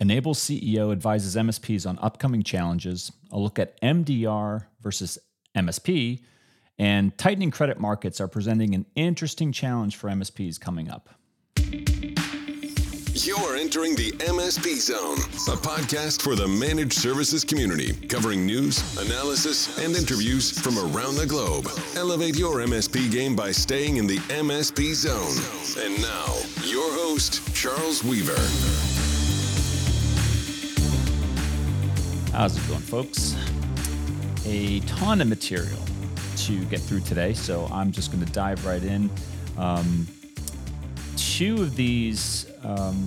N-able CEO advises MSPs on upcoming challenges, a look at MDR versus MSP, and tightening credit markets are presenting an interesting challenge for MSPs coming up. You're entering the MSP Zone, a podcast for the managed services community, covering news, analysis, and interviews from around the globe. Elevate your MSP game by staying in the MSP Zone. And now, your host, Charles Weaver. How's it going, folks? A ton of material to get through today, so I'm just going to dive right in. Um, two of these um,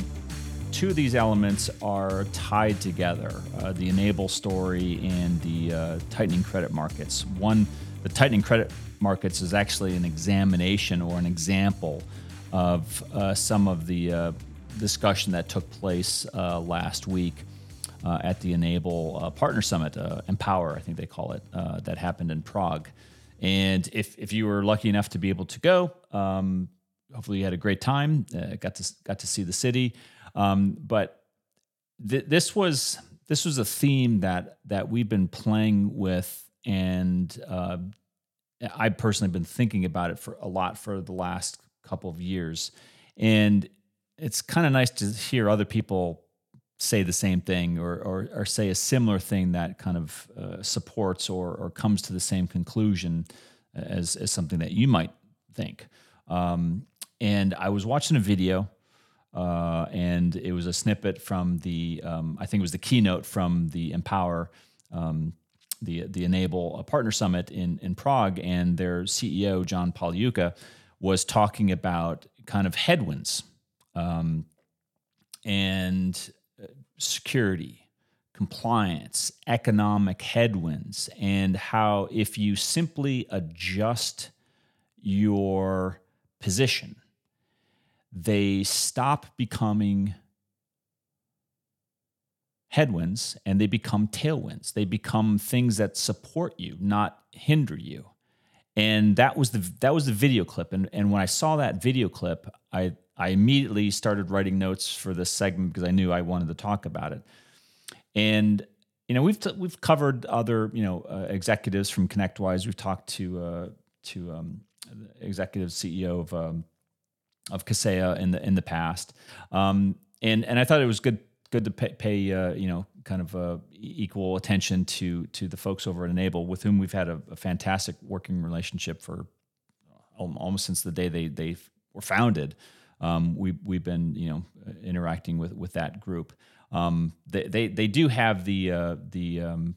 two of these elements are tied together: uh, the N-able story and the uh, tightening credit markets. One, the tightening credit markets is actually an examination or an example of uh, some of the uh, discussion that took place uh, last week. Uh, at the N-able Partner Summit, Empower, I think they call it, that happened in Prague. And if, if you were lucky enough to be able to go, um, hopefully you had a great time. Uh, got to got to see the city, um, but th- this was this was a theme that that we've been playing with, and uh, I've personally been thinking about it for a lot for the last couple of years, and it's kind of nice to hear other people say the same thing or, or, or say a similar thing that kind of uh, supports or, or comes to the same conclusion as, as something that you might think. Um, and I was watching a video, uh, and it was a snippet from the, um, I think it was the keynote from the Empower, um, the the N-able Partner Summit in in Prague, and their CEO John Pagliuca was talking about kind of headwinds, um, and security, compliance, economic headwinds, and how if you simply adjust your position, they stop becoming headwinds and they become tailwinds. They become things that support you, not hinder you. And that was the that was the video clip. And and when I saw that video clip, I I immediately started writing notes for this segment because I knew I wanted to talk about it. And you know, we've t- we've covered other you know uh, executives from ConnectWise. We've talked to uh, to um, executive CEO of um, of Kaseya in the in the past, um, and and I thought it was good good to pay, pay uh, you know kind of uh, equal attention to to the folks over at N-able with whom we've had a, a fantastic working relationship for almost since the day they they were founded um, we we've been you know interacting with with that group. Um, they, they they do have the uh, the um,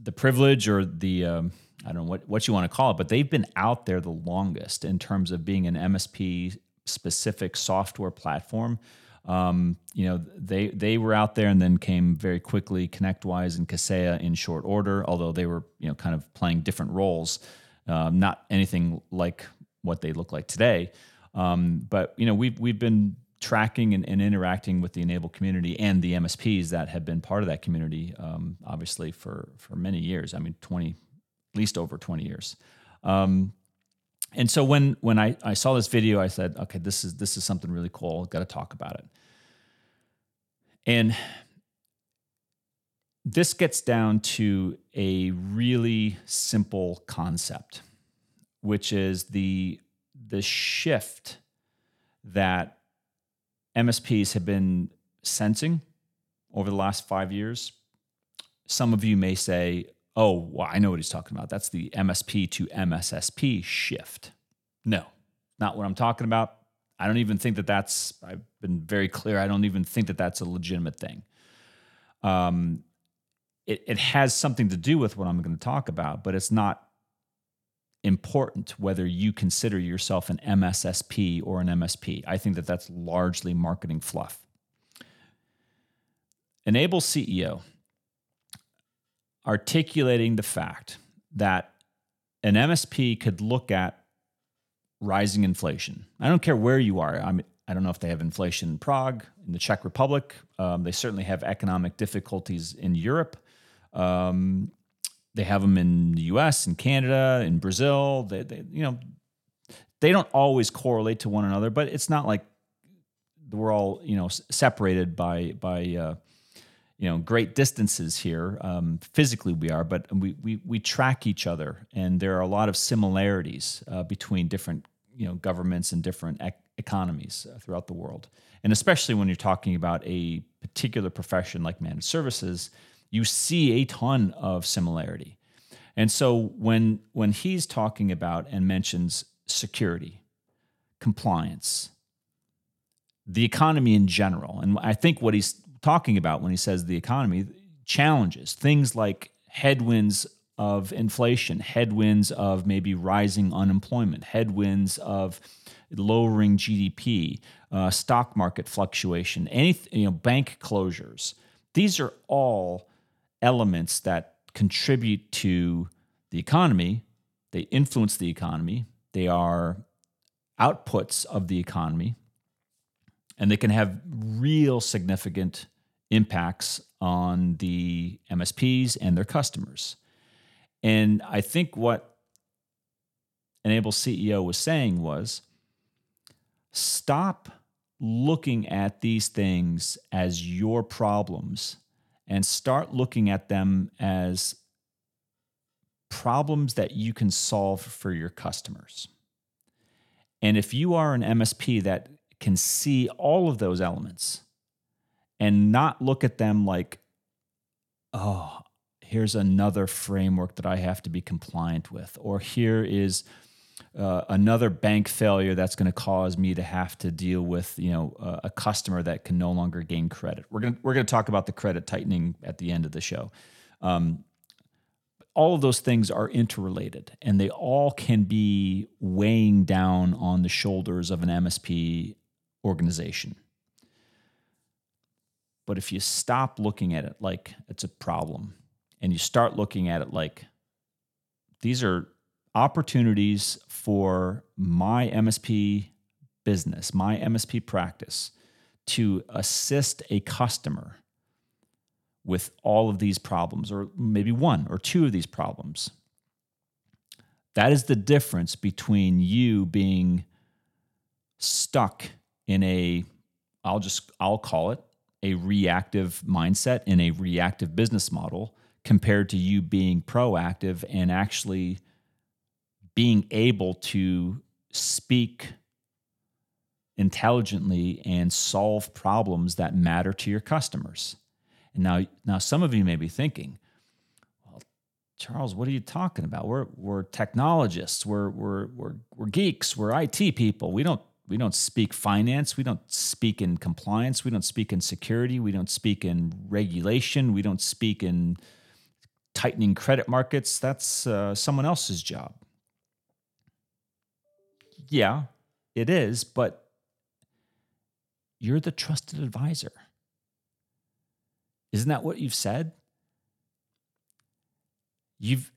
the privilege or the um, I don't know what what you want to call it, but they've been out there the longest in terms of being an MSP specific software platform. Um, you know, they they were out there and then came very quickly ConnectWise and Kaseya in short order, although they were you know kind of playing different roles, um, not anything like what they look like today. Um, but you know, we've we've been tracking and, and, interacting with the N-able community and the MSPs that have been part of that community, um, obviously for for many years. I mean, twenty, at least over twenty years. Um, and so when when I, I saw this video, I said, okay, this is this is something really cool. Got to talk about it. And this gets down to a really simple concept, which is the the shift that MSPs have been sensing over the last five years. Some of you may say, oh, well, I know what he's talking about. That's the MSP to MSSP shift. No, not what I'm talking about. I don't even think that that's, I've been very clear. I don't even think that that's a legitimate thing. Um, it, it has something to do with what I'm going to talk about, but it's not important whether you consider yourself an MSSP or an MSP. I think that that's largely marketing fluff. N-able CEO articulating the fact that an MSP could look at rising inflation. I don't care where you are. I'm, I don't know if they have inflation in Prague, in the Czech Republic. Um, they certainly have economic difficulties in Europe. Um, they have them in the U.S., in Canada, in Brazil. They, they, you know, they don't always correlate to one another, but it's not like we're all you know separated by by uh, you know great distances here. Um, physically, we are, but we, we we track each other, and there are a lot of similarities uh, between different you know governments and different ec- economies uh, throughout the world. And especially when you're talking about a particular profession like managed services, you see a ton of similarity. And so when when he's talking about and mentions security, compliance, the economy in general, and I think what he's talking about when he says the economy challenges things like headwinds of inflation, headwinds of maybe rising unemployment, headwinds of lowering GDP, uh, stock market fluctuation, any you know bank closures. These are all elements that contribute to the economy. They influence the economy. They are outputs of the economy, and they can have real significant impacts on the MSPs and their customers. And I think what N-able CEO was saying was stop looking at these things as your problems and start looking at them as problems that you can solve for your customers. And if you are an MSP that can see all of those elements and not look at them like, oh, here's another framework that I have to be compliant with, or here is uh, another bank failure that's going to cause me to have to deal with you know uh, a customer that can no longer gain credit. We're going we're going to talk about the credit tightening at the end of the show. Um, all of those things are interrelated and they all can be weighing down on the shoulders of an MSP organization. But if you stop looking at it like it's a problem and you start looking at it like these are opportunities for my MSP business, my MSP practice to assist a customer with all of these problems, or maybe one or two of these problems. That is the difference between you being stuck in a, I'll just, I'll call it a reactive mindset in a reactive business model compared to you being proactive and actually being able to speak intelligently and solve problems that matter to your customers. And now, now some of you may be thinking, well, Charles, what are you talking about? We're, we're technologists, we're, we're, we're, we're geeks, we're IT people. We don't, we don't speak finance, we don't speak in compliance, we don't speak in security, we don't speak in regulation, we don't speak in tightening credit markets. That's uh, someone else's job yeah, it is, but you're the trusted advisor. Isn't that what you've said? You've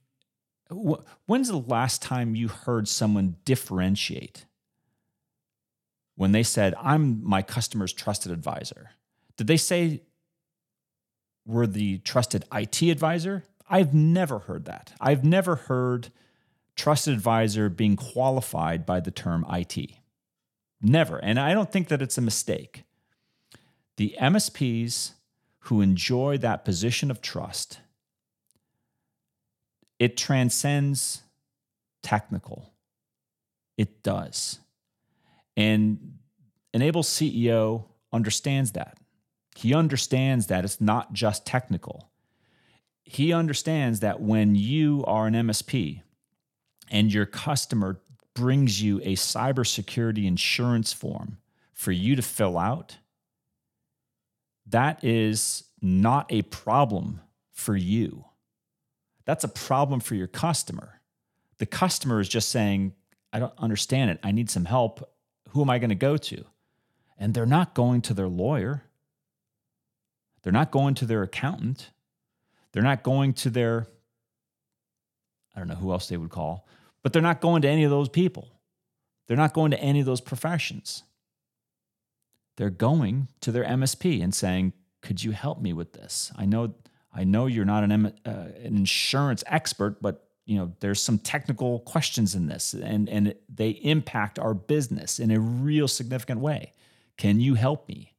when's the last time you heard someone differentiate when they said, I'm my customer's trusted advisor? Did they say we're the trusted IT advisor? I've never heard that. I've never heard trusted advisor being qualified by the term IT. Never. And I don't think that it's a mistake. The MSPs who enjoy that position of trust, it transcends technical. It does. And N-able CEO understands that. He understands that it's not just technical. He understands that when you are an MSP, and your customer brings you a cybersecurity insurance form for you to fill out, that is not a problem for you. That's a problem for your customer. The customer is just saying, I don't understand it. I need some help. Who am I going to go to? And they're not going to their lawyer. They're not going to their accountant. They're not going to their, I don't know who else they would call, but they're not going to any of those people. They're not going to any of those professions. They're going to their MSP and saying, "Could you help me with this? I know I know you're not an, uh, an insurance expert, but you know there's some technical questions in this and and they impact our business in a real significant way. Can you help me?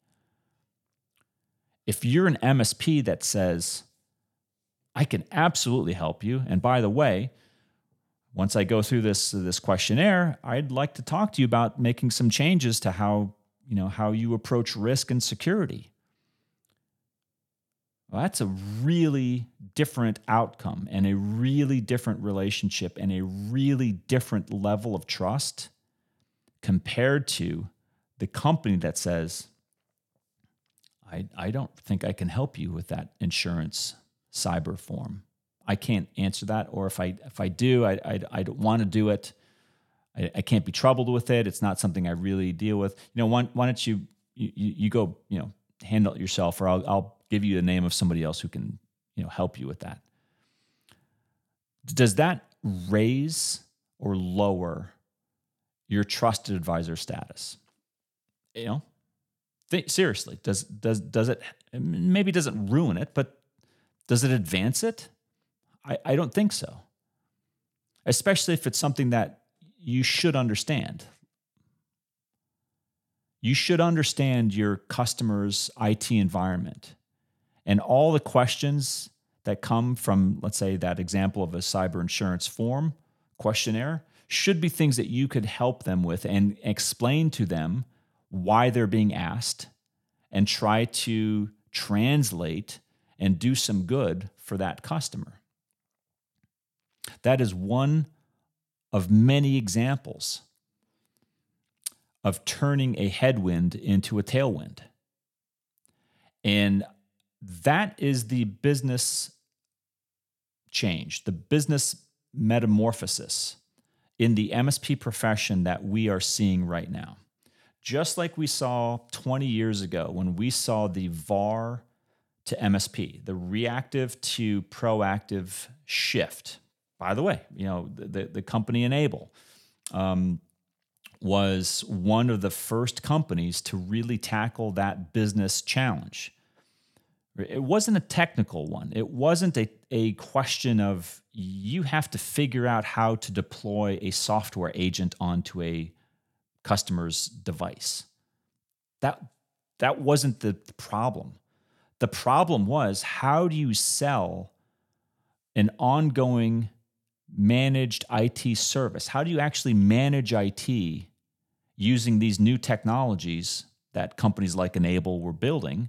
If you're an MSP that says, I can absolutely help you, and by the way, once I go through this this questionnaire, I'd like to talk to you about making some changes to how you know how you approach risk and security. Well, that's a really different outcome and a really different relationship and a really different level of trust compared to the company that says, I, I don't think I can help you with that insurance cyber form. I can't answer that, or if I if I do, I I, I don't want to do it. I, I, can't be troubled with it. It's not something I really deal with. You know, why, why don't you, you you go you know handle it yourself, or I'll I'll give you the name of somebody else who can you know help you with that. Does that raise or lower your trusted advisor status? You know, think, seriously, does does does it maybe doesn't ruin it, but does it advance it? I, I don't think so. Especially if it's something that you should understand. You should understand your customer's IT environment and all the questions that come from, let's say, that example of a cyber insurance form questionnaire should be things that you could help them with and explain to them why they're being asked and try to translate and do some good for that customer. That is one of many examples of turning a headwind into a tailwind. And that is the business change, the business metamorphosis in the MSP profession that we are seeing right now. Just like we saw 20 years ago when we saw the VAR to MSP, the reactive to proactive shift by the way, you know, the, the company N-able um, was one of the first companies to really tackle that business challenge. It wasn't a technical one. It wasn't a, a question of you have to figure out how to deploy a software agent onto a customer's device. That, that wasn't the problem. The problem was how do you sell an ongoing managed IT service? How do you actually manage IT using these new technologies that companies like N-able were building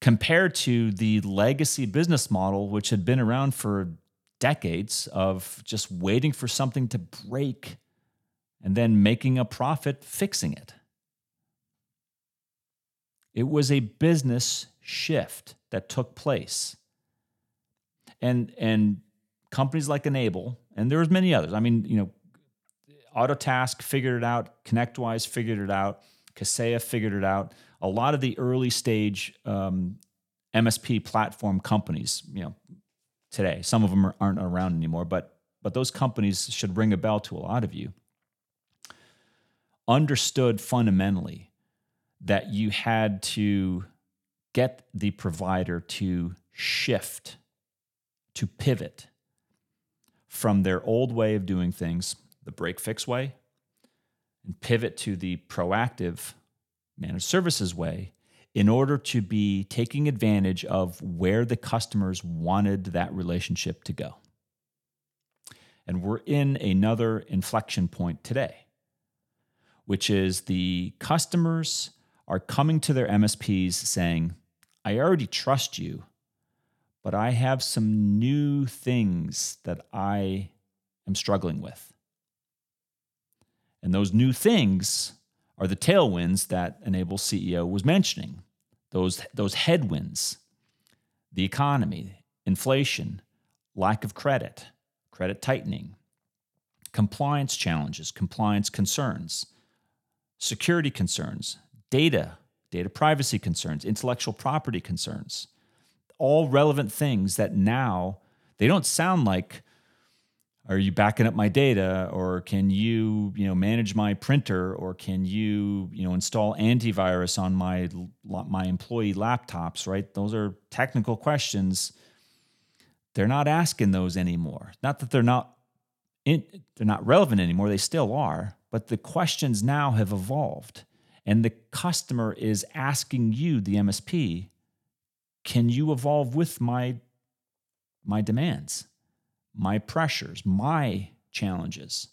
compared to the legacy business model, which had been around for decades of just waiting for something to break and then making a profit fixing it? It was a business shift that took place. And, and companies like N-able, and there was many others. I mean, you know, Autotask figured it out, ConnectWise figured it out, Kaseya figured it out. A lot of the early stage um, MSP platform companies, you know, today, some of them aren't around anymore, but but those companies should ring a bell to a lot of you. Understood fundamentally that you had to get the provider to shift, to pivot from their old way of doing things, the break fix way, and pivot to the proactive managed services way in order to be taking advantage of where the customers wanted that relationship to go. And we're in another inflection point today, which is the customers are coming to their MSPs saying, I already trust you but I have some new things that I am struggling with. And those new things are the tailwinds that N-able CEO was mentioning. Those, those headwinds, the economy, inflation, lack of credit, credit tightening, compliance challenges, compliance concerns, security concerns, data, data privacy concerns, intellectual property concerns all relevant things that now they don't sound like are you backing up my data? Or can you you know manage my printer? Or can you you know install antivirus on my my employee laptops? Right? Those are technical questions. They're not asking those anymore. Not that they're not in, they're not relevant anymore. They still are. But the questions now have evolved. And the customer is asking you, the MSP, can you evolve with my my demands, my pressures, my challenges?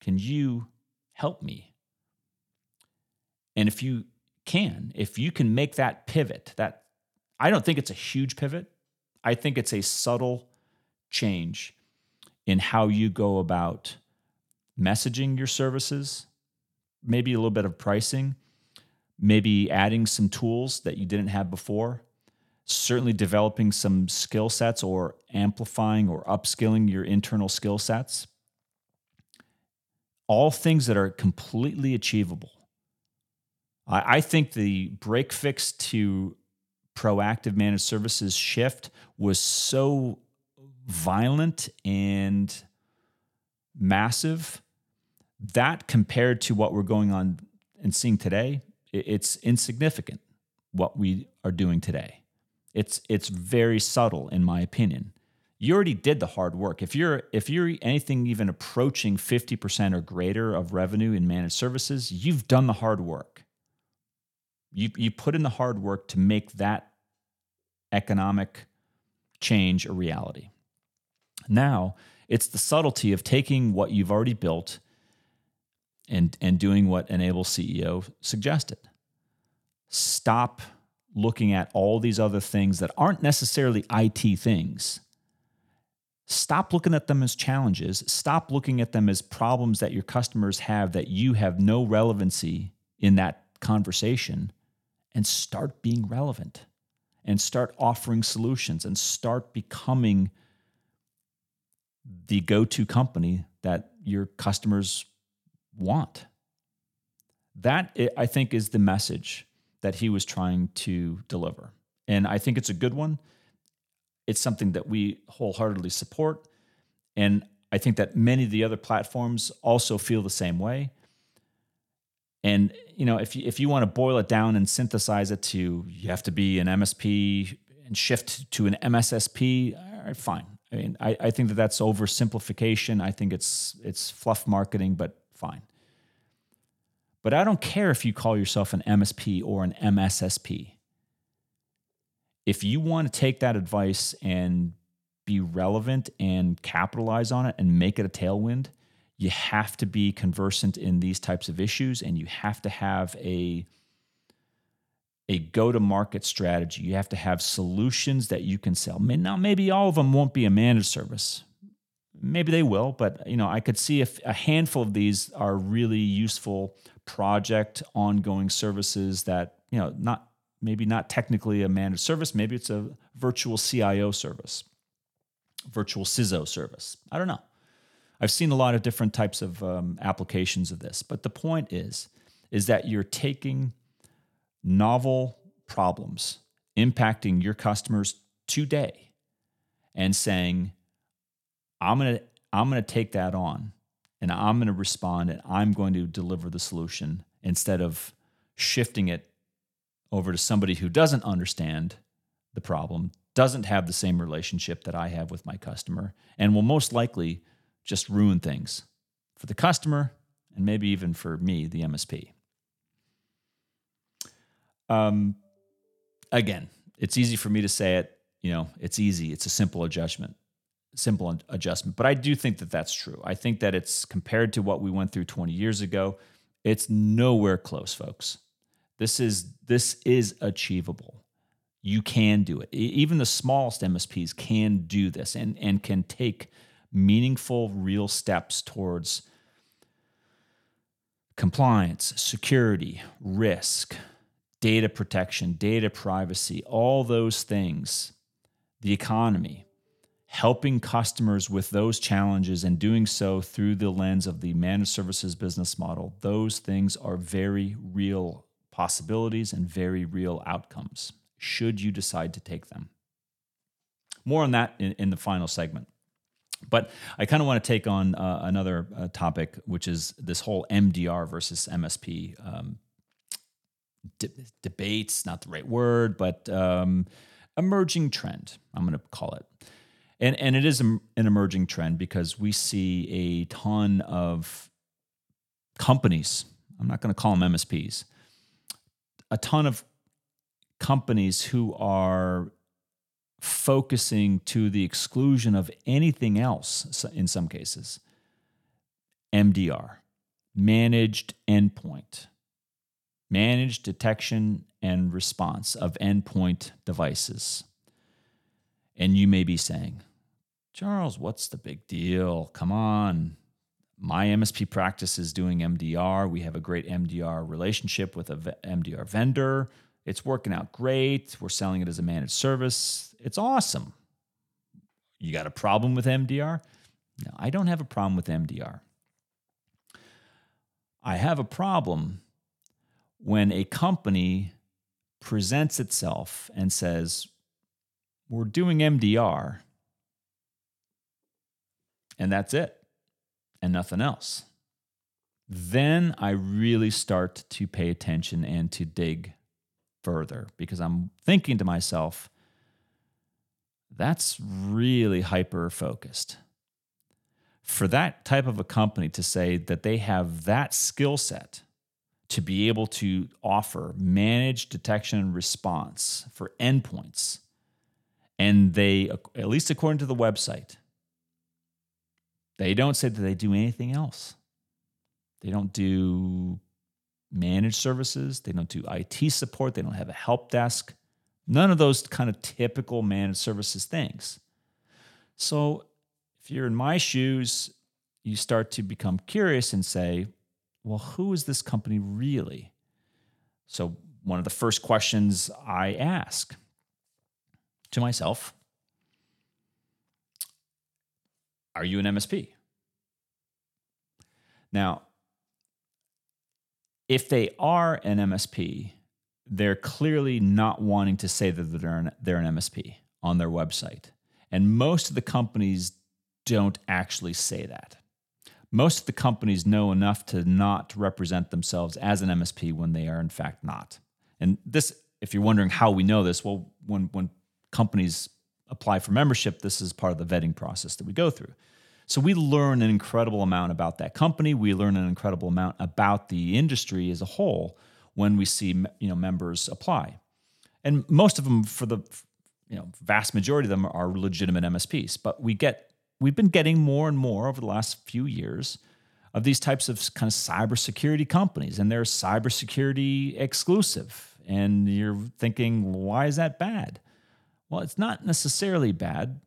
Can you help me? And if you can, if you can make that pivot, that I don't think it's a huge pivot. I think it's a subtle change in how you go about messaging your services, maybe a little bit of pricing, maybe adding some tools that you didn't have before, certainly developing some skill sets or amplifying or upskilling your internal skill sets. All things that are completely achievable. I, I think the break fix to proactive managed services shift was so violent and massive that compared to what we're going on and seeing today it's insignificant what we are doing today it's it's very subtle in my opinion you already did the hard work if you're if you're anything even approaching 50% or greater of revenue in managed services you've done the hard work you you put in the hard work to make that economic change a reality. Now, it's the subtlety of taking what you've already built and and doing what N-able CEO suggested. Stop looking at all these other things that aren't necessarily IT things. Stop looking at them as challenges. Stop looking at them as problems that your customers have that you have no relevancy in that conversation and start being relevant and start offering solutions and start becoming the go to company that your customers want. That, I think, is the message that he was trying to deliver. And I think it's a good one. It's something that we wholeheartedly support. And I think that many of the other platforms also feel the same way. And you know, if you, if you want to boil it down and synthesize it to you have to be an MSP and shift to an MSSP, fine. I mean, I, I think that that's oversimplification. I think it's it's fluff marketing, but fine. But I don't care if you call yourself an MSP or an MSSP. If you want to take that advice and be relevant and capitalize on it and make it a tailwind, you have to be conversant in these types of issues and you have to have a a go to market strategy. You have to have solutions that you can sell. Now, maybe all of them won't be a managed service. Maybe they will, but you know, I could see if a handful of these are really useful project ongoing services that, you know, not maybe not technically a managed service, maybe it's a virtual CIO service, virtual CISO service. I don't know. I've seen a lot of different types of um, applications of this, but the point is, is that you're taking novel problems impacting your customers today and saying, I'm gonna I'm gonna take that on and I'm gonna respond and I'm going to deliver the solution instead of shifting it over to somebody who doesn't understand the problem, doesn't have the same relationship that I have with my customer, and will most likely just ruin things for the customer and maybe even for me, the MSP. Um, again, it's easy for me to say it. You know, it's easy. It's a simple adjustment, simple adjustment. But I do think that that's true. I think that it's compared to what we went through 20 years ago. It's nowhere close, folks. This is this is achievable. You can do it. Even the smallest MSPs can do this and and can take meaningful, real steps towards compliance, security, risk, data protection, data privacy, all those things, the economy, helping customers with those challenges and doing so through the lens of the managed services business model, those things are very real possibilities and very real outcomes, should you decide to take them. More on that in, in the final segment. But I kind of want to take on uh, another uh, topic, which is this whole MDR versus MSP um, de- debates. Not the right word, but um, emerging trend. I'm going to call it, and and it is an emerging trend because we see a ton of companies. I'm not going to call them MSPs, a ton of companies who are focusing to the exclusion of anything else in some cases. MDR, managed endpoint, managed detection and response of endpoint devices. And you may be saying, Charles, what's the big deal? Come on. My MSP practice is doing MDR. We have a great MDR relationship with a MDR vendor. It's working out great. We're selling it as a managed service. It's awesome. You got a problem with MDR? No, I don't have a problem with MDR. I have a problem when a company presents itself and says, We're doing MDR, and that's it, and nothing else. Then I really start to pay attention and to dig further because I'm thinking to myself, that's really hyper focused. For that type of a company to say that they have that skill set to be able to offer managed detection and response for endpoints, and they, at least according to the website, they don't say that they do anything else. They don't do managed services. They don't do IT support. They don't have a help desk. None of those kind of typical managed services things. So if you're in my shoes, you start to become curious and say, well, who is this company really? So one of the first questions I ask to myself Are you an MSP? Now, if they are an MSP, they're clearly not wanting to say that they're an, they're an MSP on their website. And most of the companies don't actually say that. Most of the companies know enough to not represent themselves as an MSP when they are in fact not. And this, if you're wondering how we know this, well, when when companies apply for membership, this is part of the vetting process that we go through. So we learn an incredible amount about that company. We learn an incredible amount about the industry as a whole when we see you know members apply, and most of them, for the you know vast majority of them, are legitimate MSPs. But we get we've been getting more and more over the last few years of these types of kind of cybersecurity companies, and they're cybersecurity exclusive. And you're thinking, why is that bad? Well, it's not necessarily bad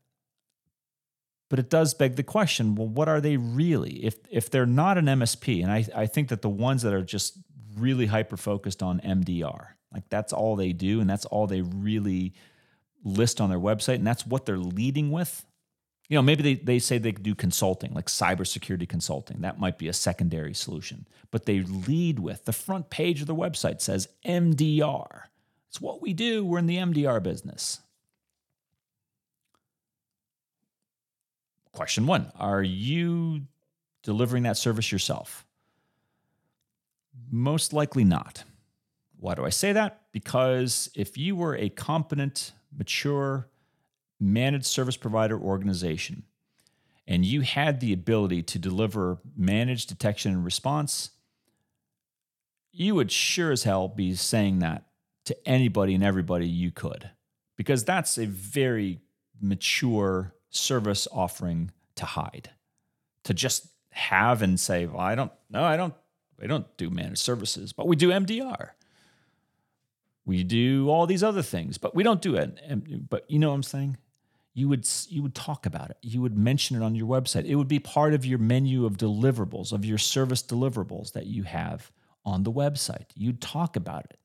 but it does beg the question well what are they really? If if they're not an msp and i, I think that the ones that are just really hyper focused on mdr like that's all they do and that's all they really list on their website and that's what they're leading with. You know maybe they, they say they do consulting like cybersecurity consulting. That might be a secondary solution. But they lead with the front page of the website says mdr it's what we do. We're in the mdr business Question one Are you delivering that service yourself? Most likely not. Why do I say that? Because if you were a competent, mature, managed service provider organization and you had the ability to deliver managed detection and response, you would sure as hell be saying that to anybody and everybody you could, because that's a very mature service offering to hide, to just have and say, well, I don't, no, I don't, we don't do managed services, but we do MDR. We do all these other things, but we don't do it. But you know what I'm saying? You would you would talk about it. You would mention it on your website. It would be part of your menu of deliverables, of your service deliverables that you have on the website. You'd talk about it.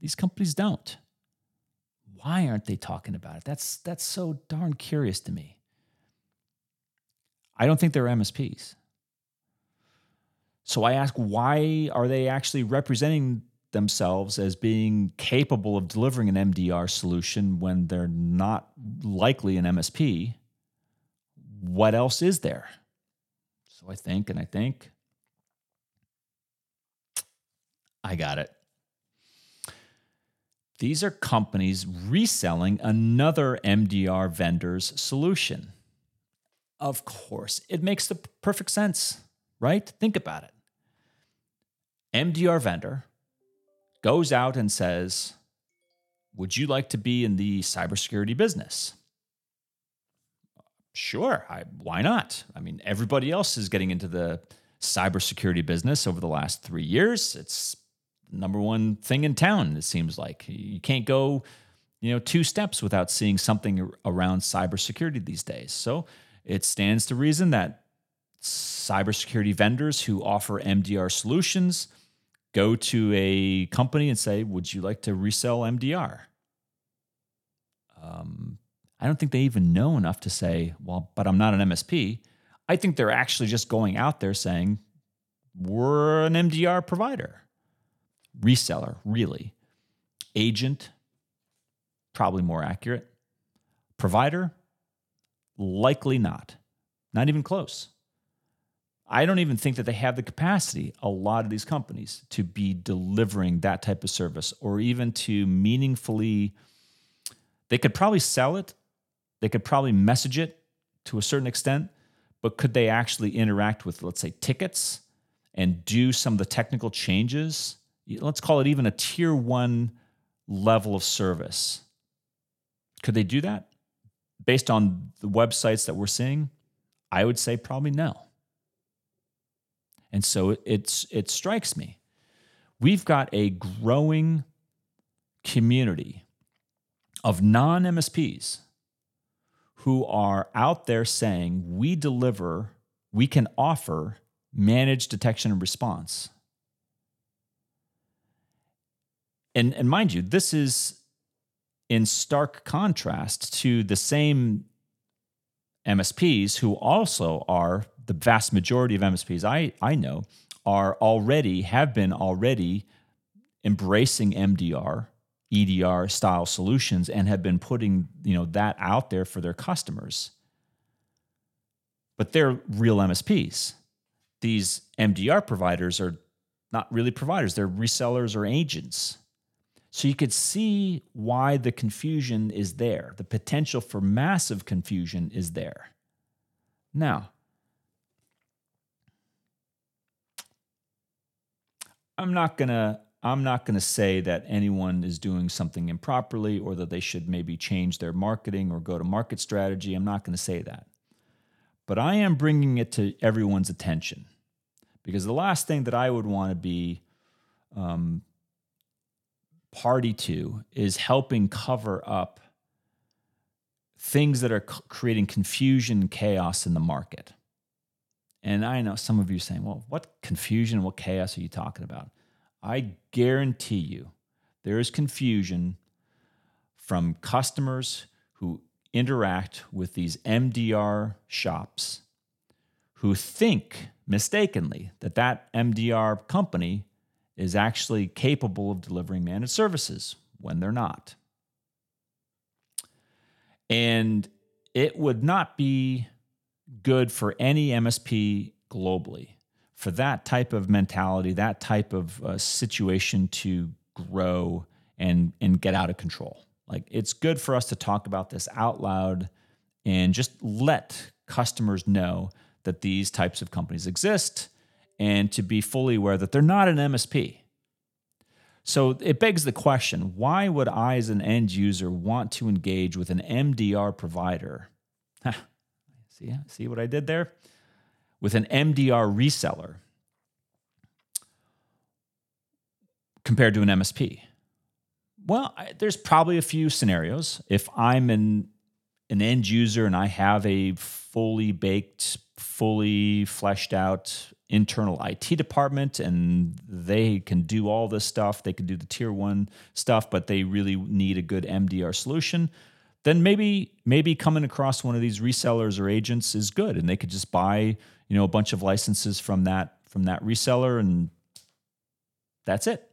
These companies don't why aren't they talking about it? That's that's so darn curious to me. I don't think they're MSPs. So I ask, why are they actually representing themselves as being capable of delivering an MDR solution when they're not likely an MSP? What else is there? So I think and I think. I got it. These are companies reselling another MDR vendor's solution. Of course, it makes the perfect sense, right? Think about it. MDR vendor goes out and says, Would you like to be in the cybersecurity business? Sure, I, why not? I mean, everybody else is getting into the cybersecurity business over the last three years. It's number one thing in town, it seems like. You can't go, you know, two steps without seeing something around cybersecurity these days. So it stands to reason that cybersecurity vendors who offer MDR solutions go to a company and say, Would you like to resell MDR? Um, I don't think they even know enough to say, Well, but I'm not an MSP. I think they're actually just going out there saying, We're an MDR provider. Reseller, really. Agent, probably more accurate. Provider, likely not. Not even close. I don't even think that they have the capacity, a lot of these companies, to be delivering that type of service or even to meaningfully. They could probably sell it, they could probably message it to a certain extent, but could they actually interact with, let's say, tickets and do some of the technical changes? Let's call it even a tier one level of service. Could they do that? Based on the websites that we're seeing, I would say probably no. And so it's it strikes me. We've got a growing community of non-MSPs who are out there saying we deliver, we can offer managed detection and response. And, and mind you, this is in stark contrast to the same MSPs who also are the vast majority of MSPs I, I know are already, have been already embracing MDR, EDR style solutions and have been putting, you know, that out there for their customers. But they're real MSPs. These MDR providers are not really providers, they're resellers or agents. So you could see why the confusion is there. The potential for massive confusion is there. Now, I'm not going to I'm not going to say that anyone is doing something improperly or that they should maybe change their marketing or go to market strategy. I'm not going to say that. But I am bringing it to everyone's attention because the last thing that I would want to be um, party to is helping cover up things that are c- creating confusion and chaos in the market. And I know some of you saying, well, what confusion, and what chaos are you talking about? I guarantee you there is confusion from customers who interact with these MDR shops who think mistakenly that that MDR company is actually capable of delivering managed services when they're not. And it would not be good for any MSP globally for that type of mentality, that type of uh, situation to grow and and get out of control. Like it's good for us to talk about this out loud and just let customers know that these types of companies exist and to be fully aware that they're not an MSP. So it begs the question why would I, as an end user, want to engage with an MDR provider? see, see what I did there? With an MDR reseller compared to an MSP? Well, I, there's probably a few scenarios. If I'm an an end user and I have a fully baked, fully fleshed out internal IT department and they can do all this stuff, they can do the tier 1 stuff, but they really need a good MDR solution, then maybe maybe coming across one of these resellers or agents is good and they could just buy, you know, a bunch of licenses from that from that reseller and that's it.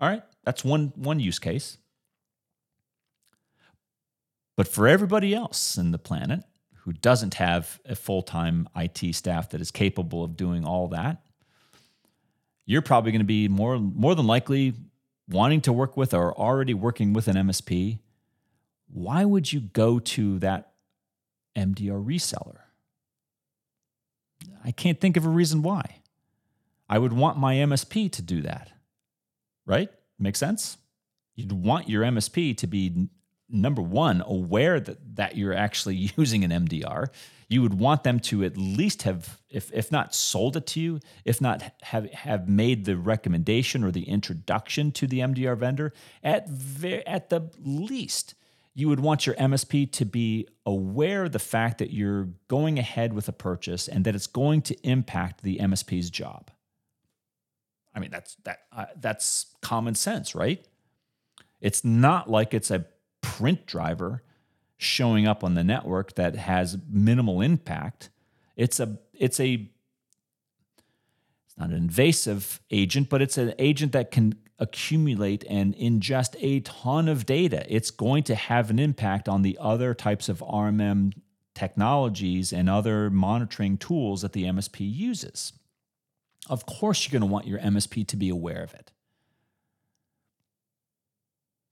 All right, that's one one use case. But for everybody else in the planet who doesn't have a full-time IT staff that is capable of doing all that, you're probably going to be more more than likely wanting to work with or already working with an MSP. Why would you go to that MDR reseller? I can't think of a reason why. I would want my MSP to do that right? Make sense? You'd want your MSP to be number one aware that that you're actually using an MDR. You would want them to at least have, if if not sold it to you, if not have have made the recommendation or the introduction to the MDR vendor. At ve- at the least, you would want your MSP to be aware of the fact that you're going ahead with a purchase and that it's going to impact the MSP's job. I mean, that's that uh, that's common sense, right? It's not like it's a print driver showing up on the network that has minimal impact. It's a it's a it's not an invasive agent, but it's an agent that can accumulate and ingest a ton of data. It's going to have an impact on the other types of RMM technologies and other monitoring tools that the MSP uses. Of course, you're going to want your MSP to be aware of it.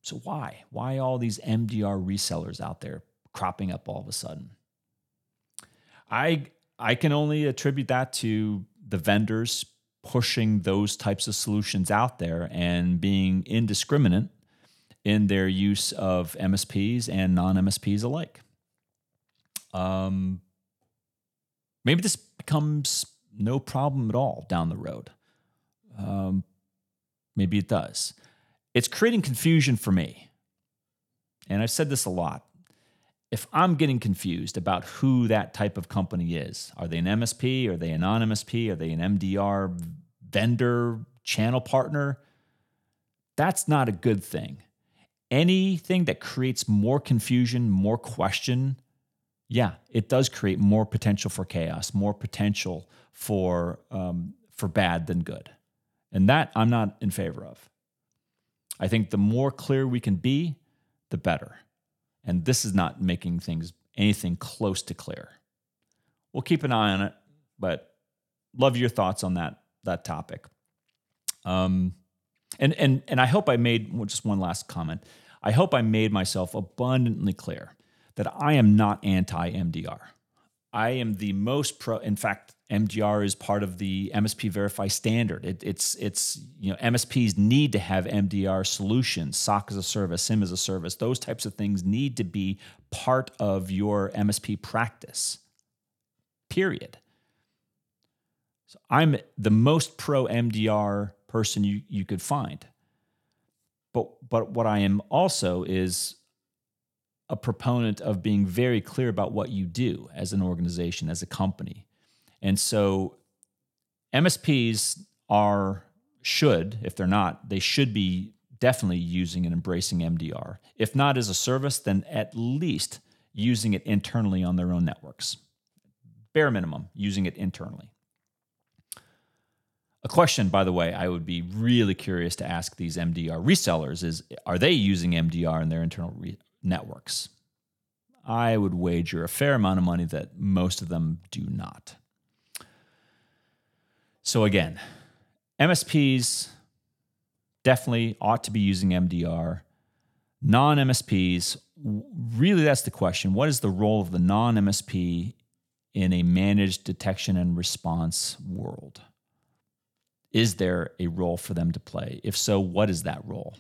So, why? Why all these MDR resellers out there cropping up all of a sudden? I, I can only attribute that to the vendors pushing those types of solutions out there and being indiscriminate in their use of MSPs and non MSPs alike. Um, maybe this becomes no problem at all down the road. Um, maybe it does. It's creating confusion for me. And I've said this a lot. If I'm getting confused about who that type of company is, are they an MSP? Are they a non MSP? Are they an MDR vendor, channel partner? That's not a good thing. Anything that creates more confusion, more question, yeah, it does create more potential for chaos, more potential for um, for bad than good, and that I'm not in favor of. I think the more clear we can be, the better. And this is not making things anything close to clear. We'll keep an eye on it, but love your thoughts on that that topic. Um, and and and I hope I made well, just one last comment. I hope I made myself abundantly clear that I am not anti MDR. I am the most pro. In fact, MDR is part of the MSP Verify standard. It, it's it's you know MSPs need to have MDR solutions, SOC as a service, SIEM as a service. Those types of things need to be part of your MSP practice. Period. So I'm the most pro MDR person you you could find. But but what I am also is a proponent of being very clear about what you do as an organization, as a company. And so MSPs are, should, if they're not, they should be definitely using and embracing MDR. If not as a service, then at least using it internally on their own networks. Bare minimum, using it internally. A question, by the way, I would be really curious to ask these MDR resellers is are they using MDR in their internal re- networks? I would wager a fair amount of money that most of them do not. So, again, MSPs definitely ought to be using MDR. Non MSPs, really, that's the question. What is the role of the non MSP in a managed detection and response world? Is there a role for them to play? If so, what is that role?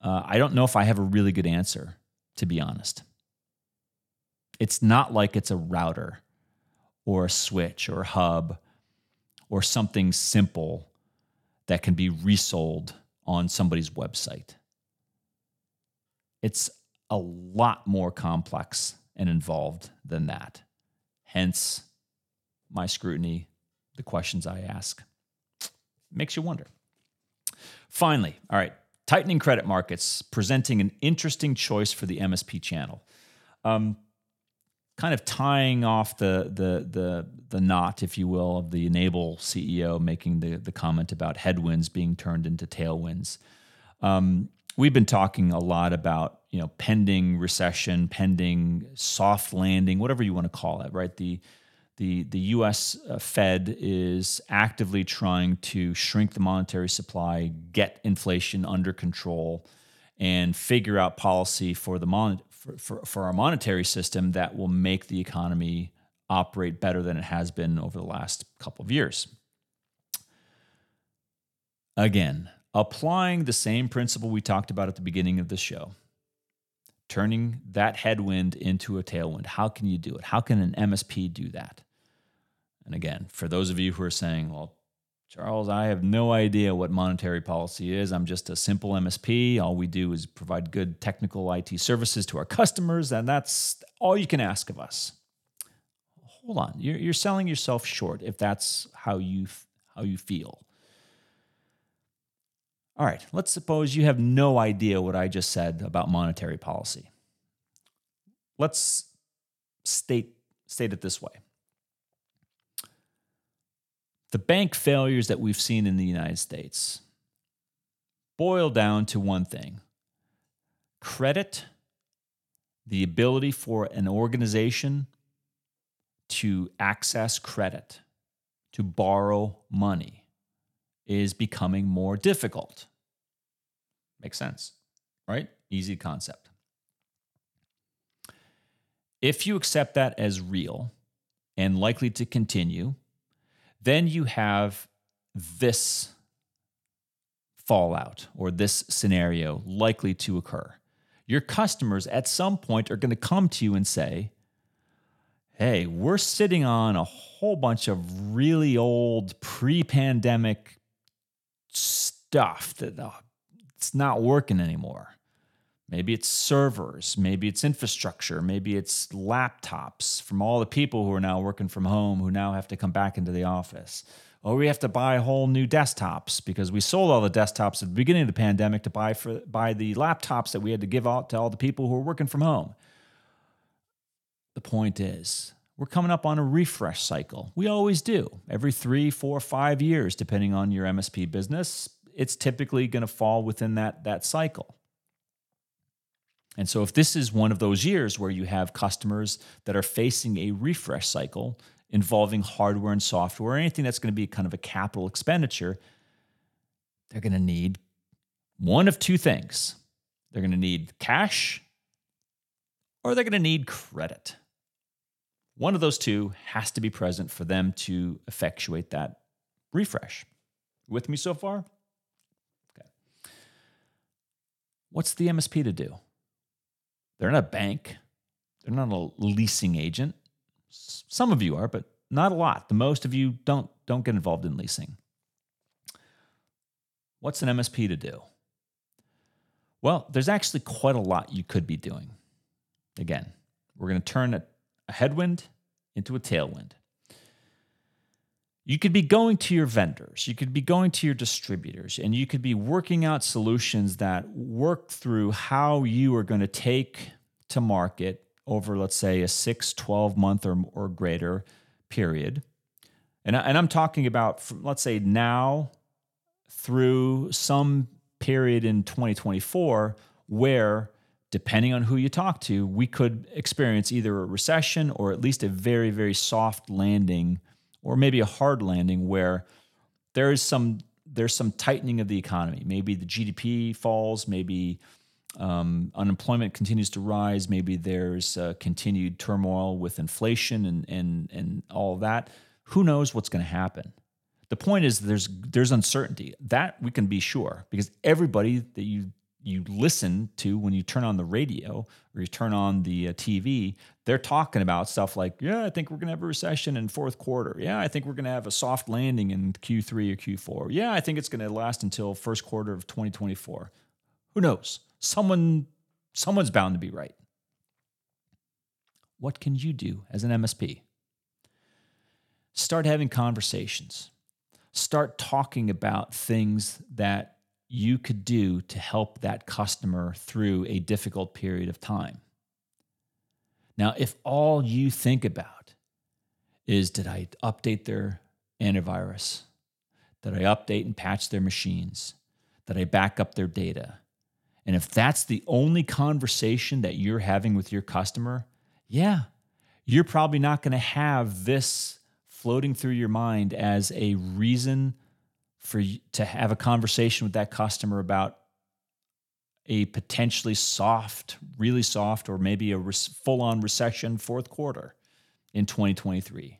Uh, I don't know if I have a really good answer, to be honest. It's not like it's a router or a switch or a hub or something simple that can be resold on somebody's website. It's a lot more complex and involved than that. Hence, my scrutiny, the questions I ask. Makes you wonder. Finally, all right, tightening credit markets presenting an interesting choice for the MSP channel. Um, kind of tying off the the the the knot, if you will, of the N-able CEO making the the comment about headwinds being turned into tailwinds. Um, we've been talking a lot about you know pending recession, pending soft landing, whatever you want to call it, right? The the the U.S. Uh, Fed is actively trying to shrink the monetary supply, get inflation under control, and figure out policy for the mon- for, for, our monetary system that will make the economy operate better than it has been over the last couple of years. Again, applying the same principle we talked about at the beginning of the show, turning that headwind into a tailwind. How can you do it? How can an MSP do that? And again, for those of you who are saying, well, Charles, I have no idea what monetary policy is. I'm just a simple MSP. All we do is provide good technical IT services to our customers, and that's all you can ask of us. Hold on, you're, you're selling yourself short if that's how you how you feel. All right, let's suppose you have no idea what I just said about monetary policy. Let's state state it this way the bank failures that we've seen in the United States boil down to one thing credit, the ability for an organization to access credit, to borrow money, is becoming more difficult. Makes sense, right? Easy concept. If you accept that as real and likely to continue, then you have this fallout or this scenario likely to occur. Your customers at some point are going to come to you and say, Hey, we're sitting on a whole bunch of really old pre pandemic stuff that uh, it's not working anymore. Maybe it's servers, maybe it's infrastructure, maybe it's laptops from all the people who are now working from home who now have to come back into the office. Or we have to buy whole new desktops because we sold all the desktops at the beginning of the pandemic to buy for buy the laptops that we had to give out to all the people who are working from home. The point is, we're coming up on a refresh cycle. We always do. Every three, four, five years, depending on your MSP business, it's typically going to fall within that, that cycle. And so, if this is one of those years where you have customers that are facing a refresh cycle involving hardware and software, anything that's going to be kind of a capital expenditure, they're going to need one of two things. They're going to need cash or they're going to need credit. One of those two has to be present for them to effectuate that refresh. With me so far? Okay. What's the MSP to do? They're not a bank. They're not a leasing agent. Some of you are, but not a lot. The most of you don't don't get involved in leasing. What's an MSP to do? Well, there's actually quite a lot you could be doing. Again, we're going to turn a, a headwind into a tailwind. You could be going to your vendors, you could be going to your distributors, and you could be working out solutions that work through how you are going to take to market over, let's say, a six, 12 month or, or greater period. And, I, and I'm talking about, from, let's say, now through some period in 2024 where depending on who you talk to, we could experience either a recession or at least a very, very soft landing or maybe a hard landing where there is some there's some tightening of the economy. Maybe the GDP falls, maybe um, unemployment continues to rise, maybe there's uh, continued turmoil with inflation and and and all that. Who knows what's going to happen? The point is there's there's uncertainty that we can be sure because everybody that you you listen to when you turn on the radio or you turn on the uh, TV, they're talking about stuff like, yeah, I think we're going to have a recession in fourth quarter. Yeah, I think we're going to have a soft landing in Q3 or Q4. Yeah, I think it's going to last until first quarter of 2024. Who knows? Someone someone's bound to be right. What can you do as an MSP? Start having conversations. Start talking about things that you could do to help that customer through a difficult period of time. Now, if all you think about is did I update their antivirus? Did I update and patch their machines? Did I back up their data? And if that's the only conversation that you're having with your customer, yeah, you're probably not going to have this floating through your mind as a reason for you to have a conversation with that customer about a potentially soft, really soft, or maybe a full on recession fourth quarter in 2023.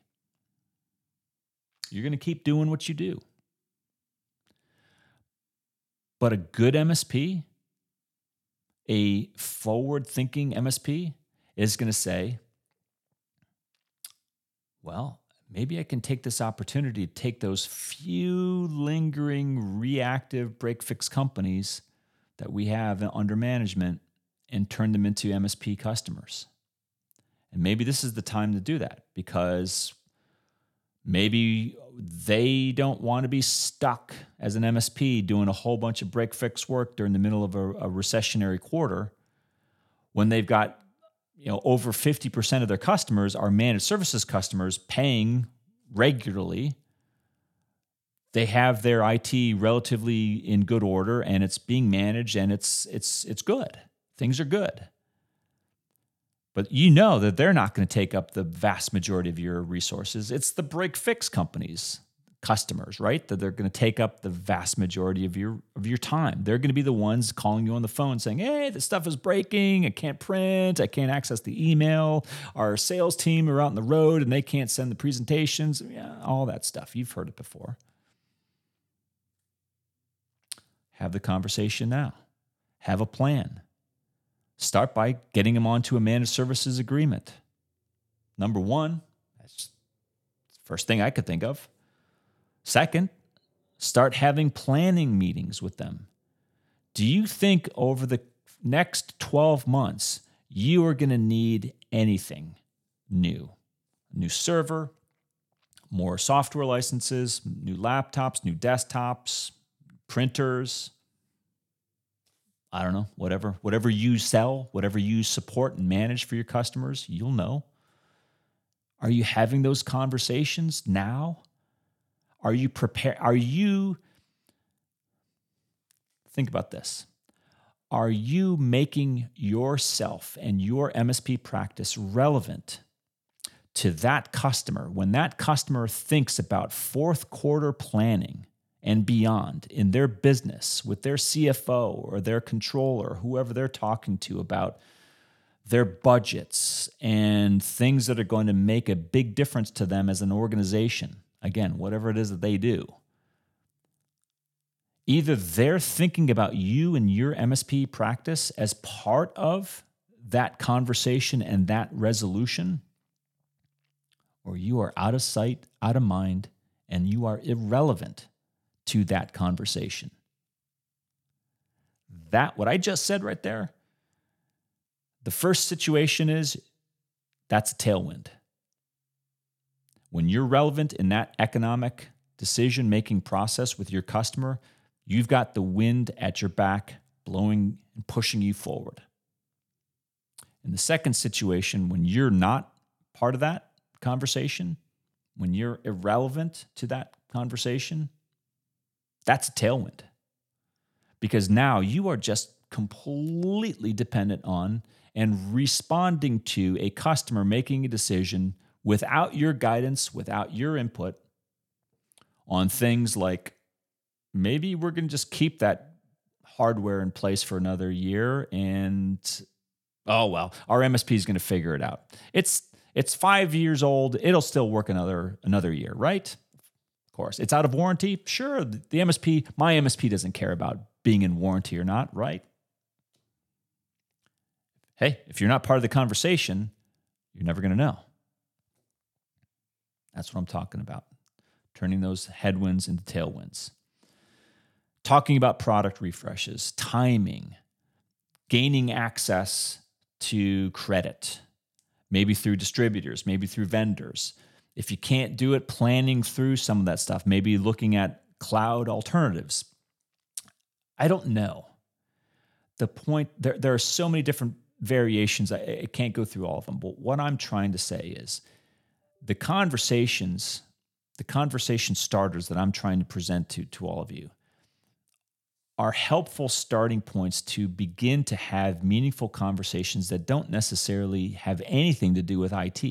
You're going to keep doing what you do. But a good MSP, a forward thinking MSP, is going to say, well, maybe I can take this opportunity to take those few lingering reactive break fix companies that we have under management and turn them into MSP customers. And maybe this is the time to do that because maybe they don't want to be stuck as an MSP doing a whole bunch of break fix work during the middle of a, a recessionary quarter when they've got you know over 50% of their customers are managed services customers paying regularly. They have their IT relatively in good order and it's being managed and it's it's it's good. Things are good. But you know that they're not going to take up the vast majority of your resources. It's the break fix companies customers, right? That they're going to take up the vast majority of your of your time. They're going to be the ones calling you on the phone saying, "Hey, this stuff is breaking. I can't print. I can't access the email. Our sales team are out on the road and they can't send the presentations." Yeah, all that stuff. You've heard it before. Have the conversation now. Have a plan. Start by getting them onto a managed services agreement. Number 1, that's the first thing I could think of Second, start having planning meetings with them. Do you think over the next 12 months you are going to need anything new? New server, more software licenses, new laptops, new desktops, printers. I don't know, whatever, whatever you sell, whatever you support and manage for your customers, you'll know. Are you having those conversations now? Are you prepared? Are you, think about this. Are you making yourself and your MSP practice relevant to that customer when that customer thinks about fourth quarter planning and beyond in their business with their CFO or their controller, whoever they're talking to about their budgets and things that are going to make a big difference to them as an organization? Again, whatever it is that they do. Either they're thinking about you and your MSP practice as part of that conversation and that resolution, or you are out of sight, out of mind, and you are irrelevant to that conversation. That, what I just said right there, the first situation is that's a tailwind. When you're relevant in that economic decision making process with your customer, you've got the wind at your back blowing and pushing you forward. In the second situation, when you're not part of that conversation, when you're irrelevant to that conversation, that's a tailwind. Because now you are just completely dependent on and responding to a customer making a decision without your guidance, without your input on things like maybe we're going to just keep that hardware in place for another year and oh well, our MSP is going to figure it out. It's it's 5 years old, it'll still work another another year, right? Of course. It's out of warranty? Sure, the MSP, my MSP doesn't care about being in warranty or not, right? Hey, if you're not part of the conversation, you're never going to know. That's what I'm talking about. Turning those headwinds into tailwinds. Talking about product refreshes, timing, gaining access to credit, maybe through distributors, maybe through vendors. If you can't do it, planning through some of that stuff, maybe looking at cloud alternatives. I don't know. The point, there, there are so many different variations. I, I can't go through all of them. But what I'm trying to say is the conversations, the conversation starters that I'm trying to present to, to all of you are helpful starting points to begin to have meaningful conversations that don't necessarily have anything to do with IT.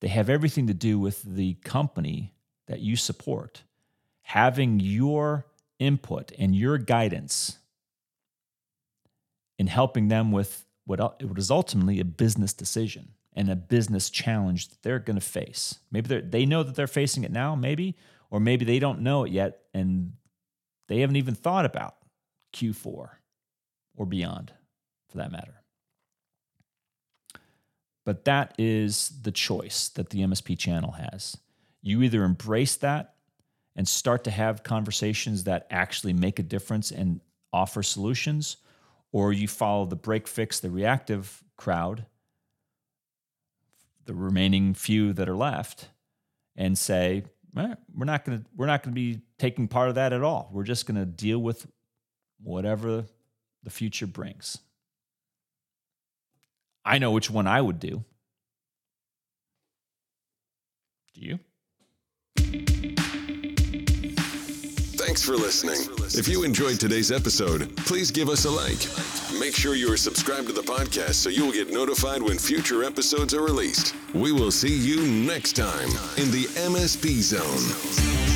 They have everything to do with the company that you support, having your input and your guidance in helping them with what, what is ultimately a business decision and a business challenge that they're going to face. Maybe they know that they're facing it now, maybe, or maybe they don't know it yet, and They haven't even thought about Q4 or beyond, for that matter. But that is the choice that the MSP channel has. You either embrace that and start to have conversations that actually make a difference and offer solutions, or you follow the break fix, the reactive crowd, the remaining few that are left, and say, eh, we're not going to we're not going to be taking part of that at all. We're just going to deal with whatever the future brings. I know which one I would do. Do you? Thanks for listening. If you enjoyed today's episode, please give us a like. Make sure you are subscribed to the podcast so you will get notified when future episodes are released. We will see you next time in the MSP Zone.